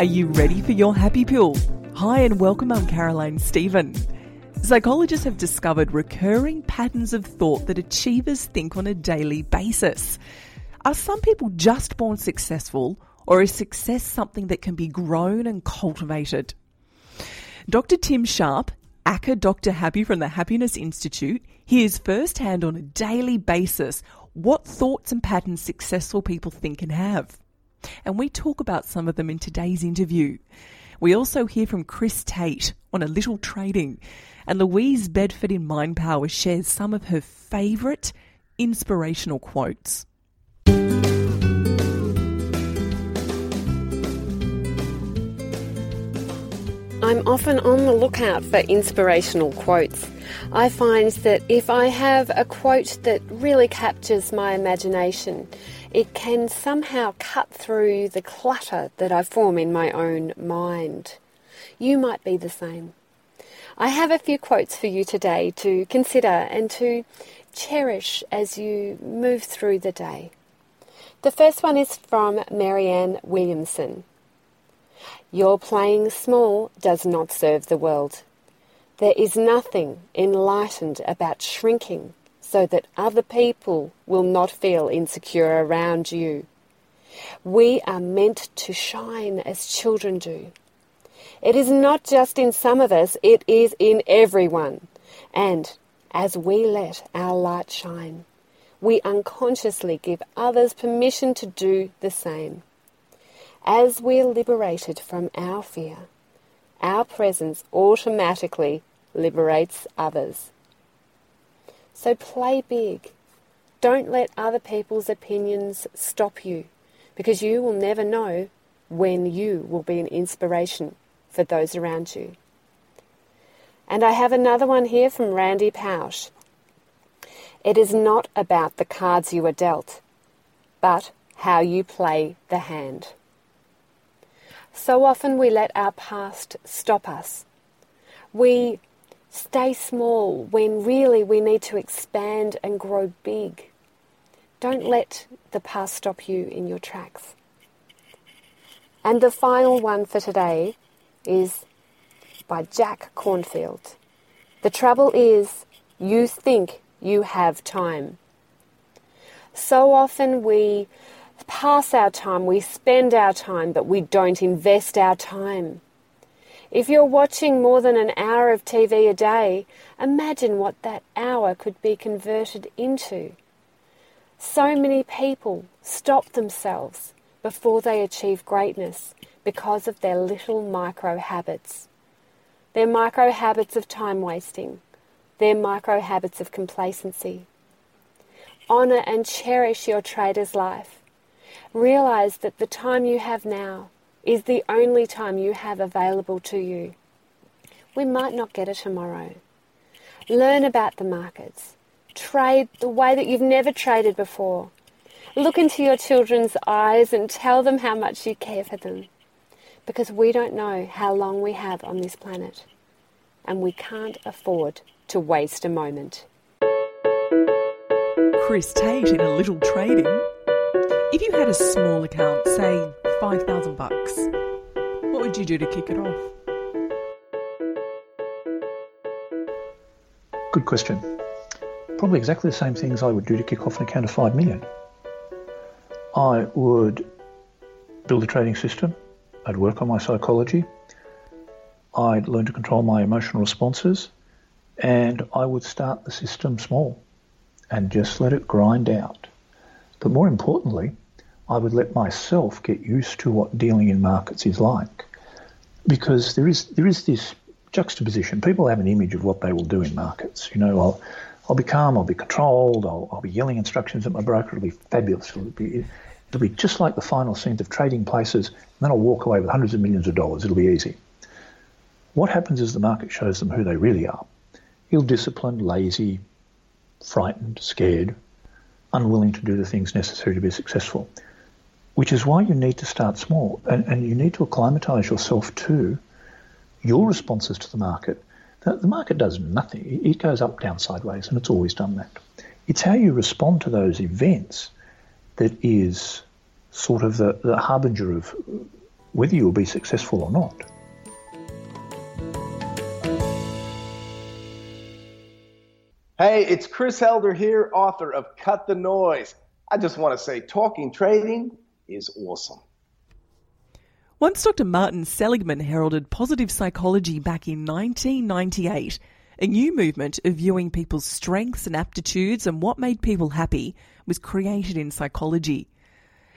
Are you ready for your happy pill? Hi, and welcome. I'm Caroline Stephen. Psychologists have discovered recurring patterns of thought that achievers think on a daily basis. Are some people just born successful, or is success something that can be grown and cultivated? Dr. Tim Sharp, aka Dr. Happy from the Happiness Institute, hears firsthand on a daily basis what thoughts and patterns successful people think and have and we talk about some of them in today's interview. We also hear from Chris Tate on a little trading, and Louise Bedford in Mind Power shares some of her favourite inspirational quotes. I'm often on the lookout for inspirational quotes. I find that if I have a quote that really captures my imagination, it can somehow cut through the clutter that I form in my own mind. You might be the same. I have a few quotes for you today to consider and to cherish as you move through the day. The first one is from Marianne Williamson. Your playing small does not serve the world. There is nothing enlightened about shrinking so that other people will not feel insecure around you. We are meant to shine as children do. It is not just in some of us, it is in everyone. And as we let our light shine, we unconsciously give others permission to do the same. As we are liberated from our fear, our presence automatically liberates others. So play big. Don't let other people's opinions stop you because you will never know when you will be an inspiration for those around you. And I have another one here from Randy Pausch. It is not about the cards you are dealt, but how you play the hand. So often we let our past stop us. We Stay small when really we need to expand and grow big. Don't let the past stop you in your tracks. And the final one for today is by Jack Kornfield. The trouble is, you think you have time. So often we pass our time, we spend our time, but we don't invest our time. If you're watching more than an hour of TV a day, imagine what that hour could be converted into. So many people stop themselves before they achieve greatness because of their little micro habits. Their micro habits of time wasting, their micro habits of complacency. Honour and cherish your trader's life. Realize that the time you have now is the only time you have available to you. We might not get it tomorrow. Learn about the markets. Trade the way that you've never traded before. Look into your children's eyes and tell them how much you care for them. Because we don't know how long we have on this planet. And we can't afford to waste a moment. Chris Tate in a little trading. If you had a small account, say 5,000 bucks, what would you do to kick it off? Good question. Probably exactly the same things I would do to kick off an account of 5 million. I would build a trading system. I'd work on my psychology. I'd learn to control my emotional responses, and I would start the system small and just let it grind out. But more importantly, I would let myself get used to what dealing in markets is like. Because there is there is this juxtaposition. People have an image of what they will do in markets. You know, I'll I'll be calm, I'll be controlled, I'll, I'll be yelling instructions at my broker, it'll be fabulous. It'll be it'll be just like the final scenes of trading places, and then I'll walk away with hundreds of millions of dollars. It'll be easy. What happens is the market shows them who they really are. Ill-disciplined, lazy, frightened, scared, unwilling to do the things necessary to be successful. Which is why you need to start small and, and you need to acclimatise yourself to your responses to the market. The, the market does nothing. It goes up, down, sideways, and it's always done that. It's how you respond to those events that is sort of the, the harbinger of whether you'll be successful or not. Hey, it's Chris Helder here, author of Cut the Noise. I just want to say talking trading is awesome. Once Dr. Martin Seligman heralded positive psychology back in 1998, a new movement of viewing people's strengths and aptitudes and what made people happy was created in psychology.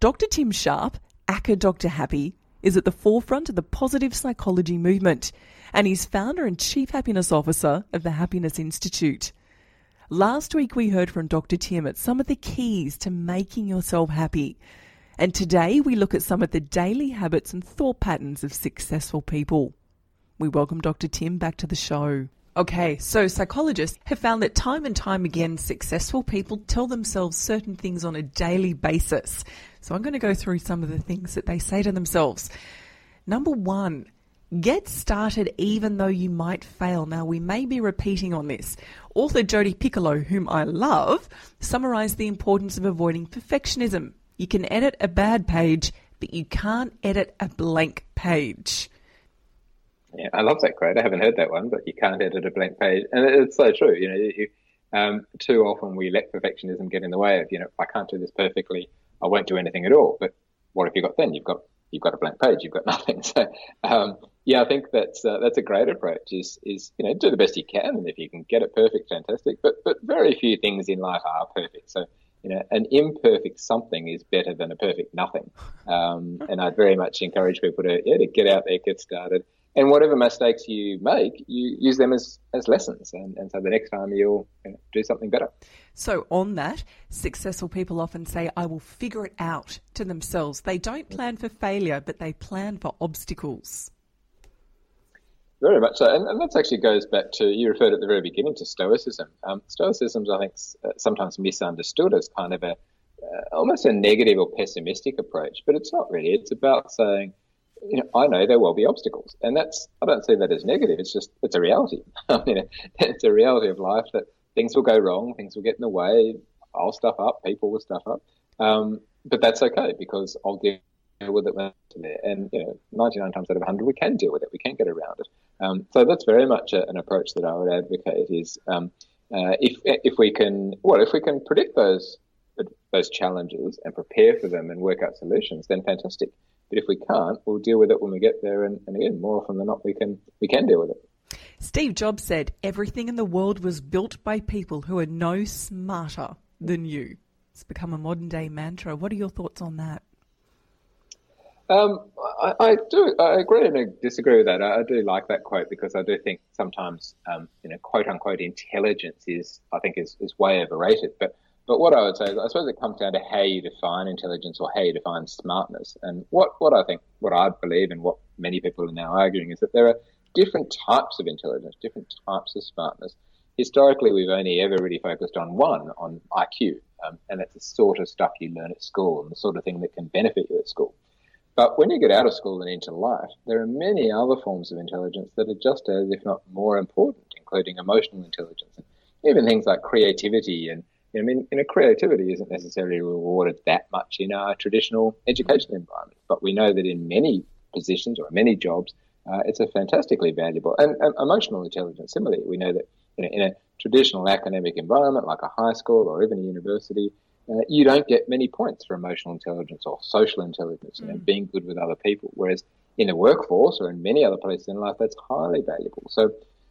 Dr. Tim Sharp, aka Dr. Happy, is at the forefront of the positive psychology movement, and he's founder and chief happiness officer of the Happiness Institute. Last week we heard from Dr. Tim at some of the keys to making yourself happy. And today we look at some of the daily habits and thought patterns of successful people. We welcome Dr. Tim back to the show. Okay, so psychologists have found that time and time again, successful people tell themselves certain things on a daily basis. So I'm going to go through some of the things that they say to themselves. Number one, Get started even though you might fail. Now, we may be repeating on this. Author Jodi Picoult, whom I love, summarized the importance of avoiding perfectionism. You can edit a bad page, but you can't edit a blank page. Yeah, I love that quote. I haven't heard that one, but you can't edit a blank page, and it's so true. You know, you, um, too often we let perfectionism get in the way of you know, if I can't do this perfectly, I won't do anything at all. But what have you got then? You've got you've got a blank page, you've got nothing. So um, yeah, I think that's uh, that's a great approach. Is is you know do the best you can, and if you can get it perfect, fantastic. But but very few things in life are perfect. So you know, an imperfect something is better than a perfect nothing. Um, and I'd very much encourage people to yeah to get out there, get started, and whatever mistakes you make, you use them as as lessons, and, and so the next time you'll you know, do something better. So, on that, successful people often say, I will figure it out to themselves. They don't plan for failure, but they plan for obstacles. Very much so, and, and that actually goes back to you referred at the very beginning to Stoicism. Um, Stoicism, I think, uh, sometimes misunderstood as kind of a uh, almost a negative or pessimistic approach, but it's not really. It's about saying, you know, I know there will be obstacles, and that's I don't see that as negative. It's just it's a reality. I mean, it's a reality of life that things will go wrong, things will get in the way. I'll stuff up, people will stuff up, um, but that's okay because I'll deal with it when it's there. And you know, 99 times out of 100, we can deal with it. We can get around it. Um, so that's very much a, an approach that I would advocate. Is um, uh, if if we can, well, if we can predict those those challenges and prepare for them and work out solutions, then fantastic. But if we can't, we'll deal with it when we get there. And, and again, more often than not, we can we can deal with it. Steve Jobs said, "Everything in the world was built by people who are no smarter than you." It's become a modern day mantra. What are your thoughts on that? Um, I, I, do. I agree and disagree with that. I, I, do like that quote because I do think sometimes, um, you know, quote unquote intelligence is, I think, is, is way overrated. But but what I would say is, I suppose it comes down to how you define intelligence or how you define smartness. And what what I think, what I believe, and what many people are now arguing is that there are different types of intelligence, different types of smartness. Historically, we've only ever really focused on one, on IQ, um, and that's the sort of stuff you learn at school and the sort of thing that can benefit you at school. But when you get out of school and into life, there are many other forms of intelligence that are just as, if not more important, including emotional intelligence and even things like creativity. And I mean, you know, creativity isn't necessarily rewarded that much in our traditional education environment, but we know that in many positions or many jobs, uh, it's a fantastically valuable and, and, emotional intelligence. Similarly, we know that you know, in a traditional academic environment like a high school or even a university, uh, you don't get many points for emotional intelligence or social intelligence, mm. being good with other people. Whereas in the workforce or in many other places in life, that's highly valuable. So,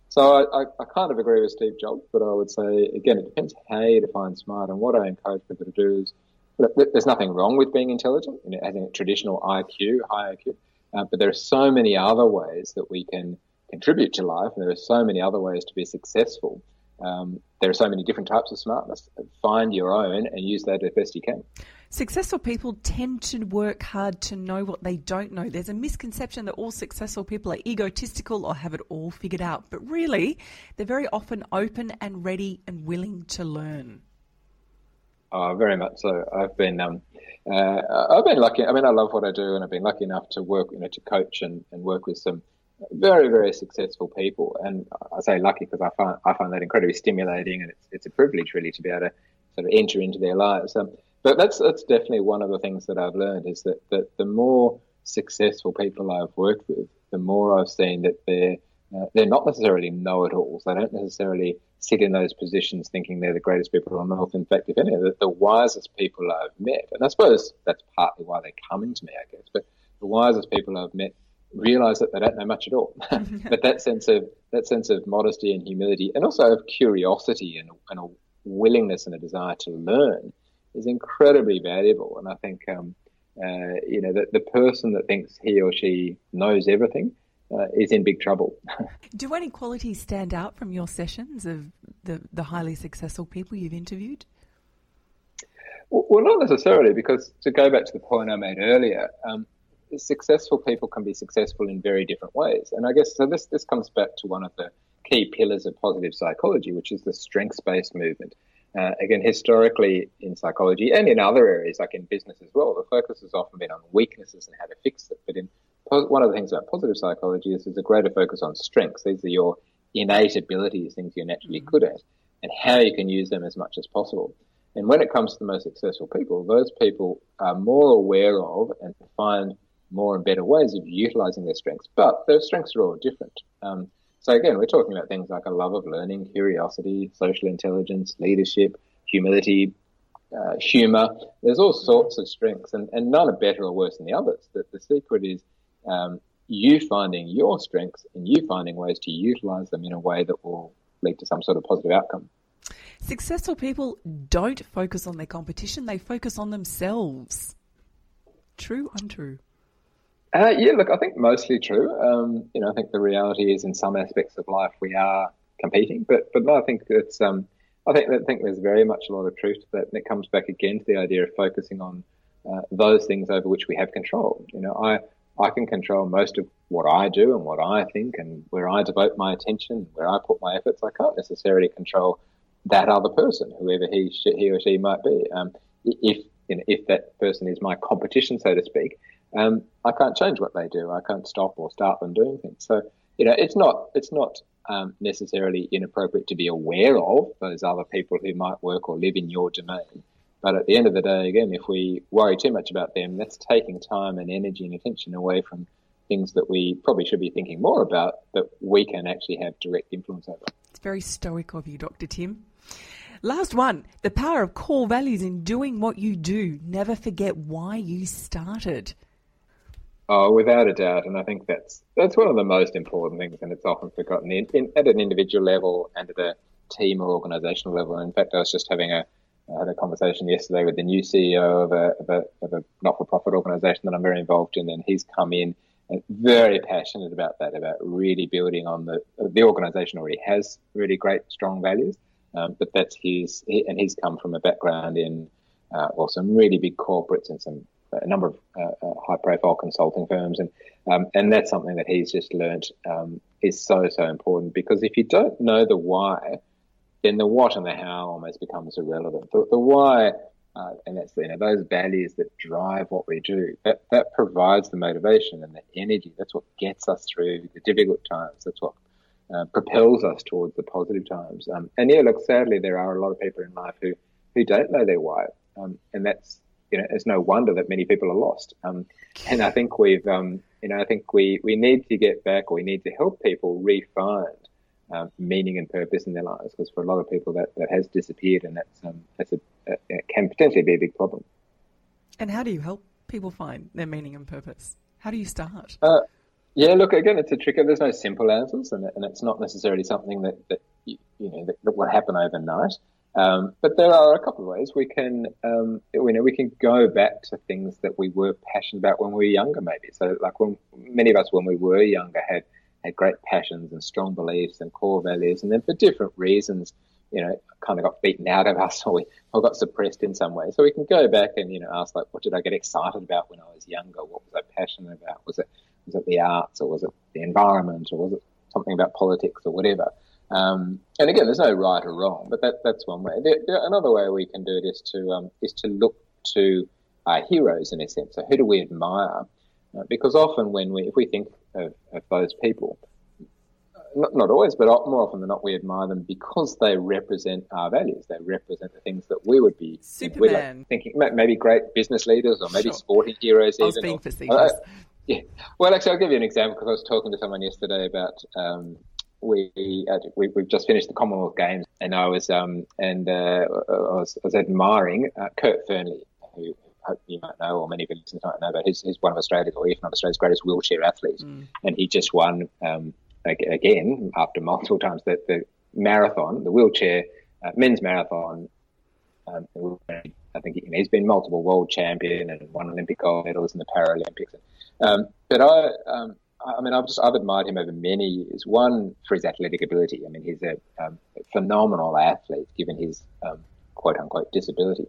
so I, I, I, kind of agree with Steve Jobs, but I would say again, it depends how you define smart. And what I encourage people to do is, look, there's nothing wrong with being intelligent, you know, having a traditional IQ, high IQ, uh, but there are so many other ways that we can contribute to life, and there are so many other ways to be successful. Um, there are so many different types of smartness. Find your own and use that as best you can. Successful people tend to work hard to know what they don't know. There's a misconception that all successful people are egotistical or have it all figured out, but really, they're very often open and ready and willing to learn. Oh, very much so. I've been, um, uh, I've been lucky. I mean, I love what I do, and I've been lucky enough to work, you know, to coach and, and work with some very, very successful people. And I say lucky because I find I find that incredibly stimulating, and it's it's a privilege really to be able to sort of enter into their lives. Um, but that's that's definitely one of the things that I've learned is that, that the more successful people I've worked with, the more I've seen that they're uh, they're not necessarily know-it-alls. They don't necessarily sit in those positions thinking they're the greatest people on earth. In fact, if any, the, the wisest people I've met, and I suppose that's partly why they're coming to me, I guess. But the wisest people I've met realize that they don't know much at all. but that sense of that sense of modesty and humility, and also of curiosity and, and a willingness and a desire to learn, is incredibly valuable. And I think, um, uh, you know, that the person that thinks he or she knows everything uh, is in big trouble. Do any qualities stand out from your sessions of the, the highly successful people you've interviewed? Well, not necessarily, because to go back to the point I made earlier, um, successful people can be successful in very different ways. And I guess so. This this comes back to one of the key pillars of positive psychology, which is the strengths based movement. Uh, again, historically in psychology and in other areas like in business as well, the focus has often been on weaknesses and how to fix it. But in one of the things about positive psychology is there's a greater focus on strengths. These are your innate abilities, things you're naturally good at, and how you can use them as much as possible. And when it comes to the most successful people, those people are more aware of and find more and better ways of utilizing their strengths. But those strengths are all different. Um, so again, we're talking about things like a love of learning, curiosity, social intelligence, leadership, humility, uh, humor. There's all sorts of strengths, and, and none are better or worse than the others. The, the secret is um, you finding your strengths and you finding ways to utilize them in a way that will lead to some sort of positive outcome. Successful people don't focus on their competition, they focus on themselves. True, untrue? Uh, yeah, look, I think mostly true. Um, you know, I think the reality is in some aspects of life we are competing, but but no, I think it's um, I think I think there's very much a lot of truth to that, and it comes back again to the idea of focusing on uh, those things over which we have control. You know, I I can control most of what I do and what I think and where I devote my attention, where I put my efforts. I can't necessarily control that other person, whoever he he or she might be. Um, if you know, if that person is my competition, so to speak, um, I can't change what they do. I can't stop or start them doing things. So, you know, it's not it's not um, necessarily inappropriate to be aware of those other people who might work or live in your domain. But at the end of the day, again, if we worry too much about them, that's taking time and energy and attention away from things that we probably should be thinking more about that we can actually have direct influence over. It's very stoic of you, Dr. Tim. Last one the power of core values in doing what you do. Never forget why you started. Oh, without a doubt, and I think that's that's one of the most important things, and it's often forgotten in, in, at an individual level and at a team or organisational level. in fact, I was just having a I had a conversation yesterday with the new CEO of a, of a, of a not-for-profit organisation that I'm very involved in, and he's come in and very passionate about that, about really building on the the organisation already has really great, strong values, um, but that's his, he, and he's come from a background in uh, well, some really big corporates and some a number of uh, uh, high-profile consulting firms, and um, and that's something that he's just learned um, is so so important because if you don't know the why, then the what and the how almost becomes irrelevant. The, the why, uh, and that's you know those values that drive what we do. That that provides the motivation and the energy. That's what gets us through the difficult times. That's what uh, propels us towards the positive times. Um, and yeah, look, sadly, there are a lot of people in life who who don't know their why, um, and that's you know, it's no wonder that many people are lost. Um, and I think we've, um, you know, I think we, we need to get back or we need to help people re-find um, meaning and purpose in their lives because for a lot of people that, that has disappeared and that's, um, that's a, a, can potentially be a big problem. And how do you help people find their meaning and purpose? How do you start? Uh, Yeah, look, again, it's a tricky. There's no simple answers, and, and it's not necessarily something that, that you, you know that, that, will happen overnight. Um, but there are a couple of ways we can, um, you know, we can go back to things that we were passionate about when we were younger, maybe. So, like when many of us, when we were younger, had had great passions and strong beliefs and core values, and then for different reasons, you know, kind of got beaten out of us or we or got suppressed in some way. So we can go back and you know ask like, what did I get excited about when I was younger? What was I passionate about? Was it was it the arts or was it the environment or was it something about politics or whatever? Um, and again, there's no right or wrong, but that, that's one way. Another way we can do it is to um, is to look to our heroes in a sense. So who do we admire? Uh, because often when we, if we think of, of those people, not, not, always, but more often than not, we admire them because they represent our values. They represent the things that we would be Superman. Like thinking. Maybe great business leaders or maybe sure. sporting heroes. I was even, being or, facetious. Uh, yeah. Well, actually, I'll give you an example because I was talking to someone yesterday about um, we, uh, we have just finished the Commonwealth Games, and I was um, and uh, I, was, I was admiring uh, Kurt Fearnley, who hope you might know, or many of you listeners might know, but he's, he's one of Australia's, or if not Australia's greatest wheelchair athletes, mm. and he just won um, again after multiple times the, the marathon, the wheelchair uh, men's marathon. Um, I think he, has been multiple world champion and won Olympic gold medals in the Paralympics. Um, but I, um, I mean, I've just I've admired him over many years. One for his athletic ability. I mean, he's a, um, phenomenal athlete given his um, quote unquote disability,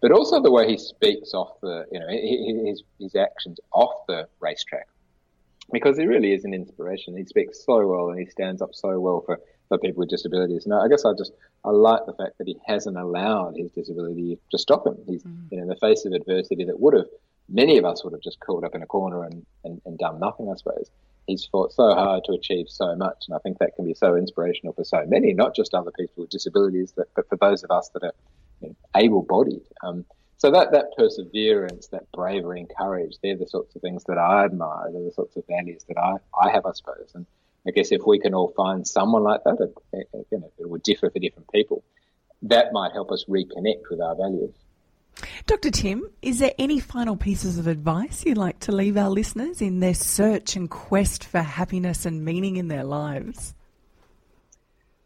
but also the way he speaks off the you know his his actions off the racetrack, because he really is an inspiration. He speaks so well and he stands up so well for, for people with disabilities. And I guess I just I like the fact that he hasn't allowed his disability to stop him. He's mm. you know in the face of adversity that would have many of us would have just curled up in a corner and, and, and done nothing, I suppose. He's fought so hard to achieve so much, and I think that can be so inspirational for so many, not just other people with disabilities, but, but for those of us that are you know, able-bodied. Um, so that, that perseverance, that bravery and courage, they're the sorts of things that I admire. They're the sorts of values that I, I have, I suppose. And I guess if we can all find someone like that, it, it, you know, it would differ for different people. That might help us reconnect with our values. Dr. Tim, is there any final pieces of advice you'd like to leave our listeners in their search and quest for happiness and meaning in their lives?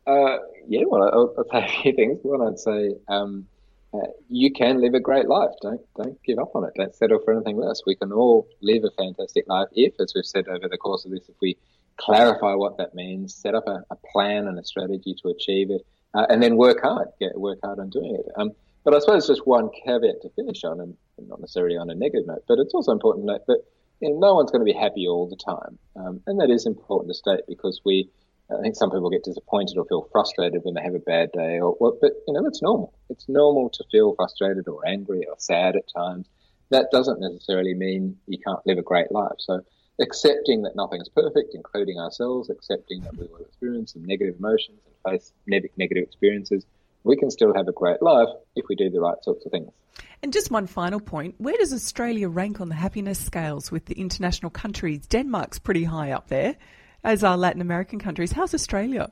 Uh, yeah, well, I'll, I'll, say a few things. One, I'd say um, uh, you can live a great life. Don't don't give up on it. Don't settle for anything less. We can all live a fantastic life if, as we've said over the course of this, if we clarify what that means, set up a, a plan and a strategy to achieve it, uh, and then work hard. Get work hard on doing it. Um, but I suppose just one caveat to finish on, and not necessarily on a negative note, but it's also important to note that you know, no one's going to be happy all the time. Um, and that is important to state because we, I think some people get disappointed or feel frustrated when they have a bad day or, but you know, that's normal. It's normal to feel frustrated or angry or sad at times. That doesn't necessarily mean you can't live a great life. So accepting that nothing's perfect, including ourselves, accepting that we will experience some negative emotions and face negative experiences, we can still have a great life if we do the right sorts of things. And just one final point where does Australia rank on the happiness scales with the international countries? Denmark's pretty high up there, as are Latin American countries. How's Australia?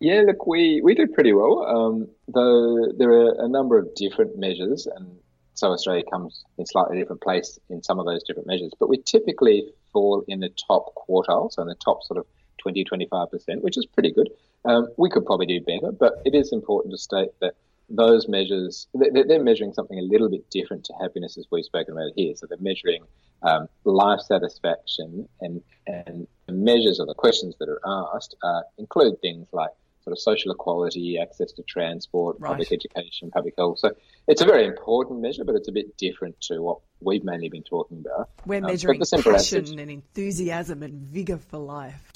Yeah, look, we, we do pretty well, um, though there are a number of different measures, and so Australia comes in slightly different place in some of those different measures. But we typically fall in the top quartile, so in the top sort of 20, 25%, which is pretty good. Um, we could probably do better, but it is important to state that those measures, they're measuring something a little bit different to happiness as we've spoken about here. So they're measuring um, life satisfaction and, and the measures or the questions that are asked uh, include things like sort of social equality, access to transport, right. public education, public health. So it's a very important measure, but it's a bit different to what we've mainly been talking about. We're um, measuring passion and enthusiasm and vigour for life.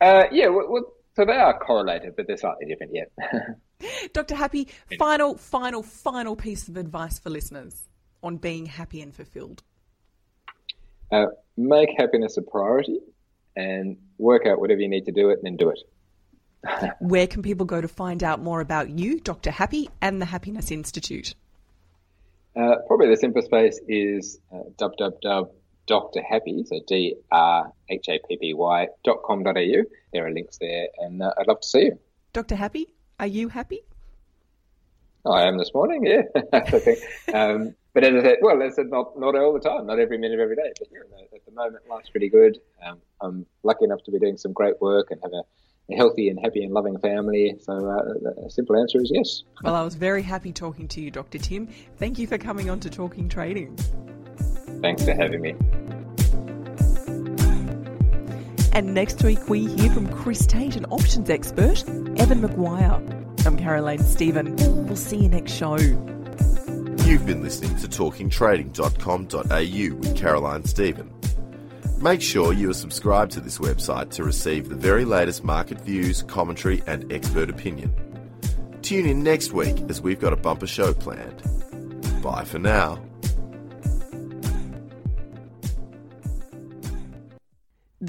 Uh, yeah, well, well, so they are correlated, but they're slightly different yet. Dr. Happy, final, final, final piece of advice for listeners on being happy and fulfilled. Uh, make happiness a priority and work out whatever you need to do it and then do it. Where can people go to find out more about you, Dr. Happy, and the Happiness Institute? Uh, probably the simplest place is uh, www Dr. Happy, so D R H A P P Y dot com dot au. There are links there, and uh, I'd love to see you. Dr. Happy, are you happy? I am this morning, yeah. Um, but as I said, well, as I said, not not all the time, not every minute of every day. But yeah, at the moment, life's pretty good. Um, I'm lucky enough to be doing some great work and have a, a healthy and happy and loving family. So uh, the simple answer is yes. Well, I was very happy talking to you, Dr. Tim. Thank you for coming on to Talking Trading. Thanks for having me. And next week we hear from Chris Tate, an options expert, Evan McGuire. I'm Caroline Stephen. We'll see you next show. You've been listening to talkingtrading.com.au with Caroline Stephen. Make sure you are subscribed to this website to receive the very latest market views, commentary, and expert opinion. Tune in next week as we've got a bumper show planned. Bye for now.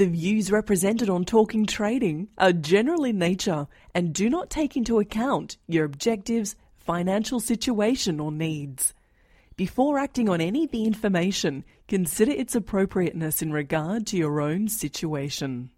The views represented on Talking Trading are general in nature and do not take into account your objectives, financial situation, or needs. Before acting on any of the information, consider its appropriateness in regard to your own situation.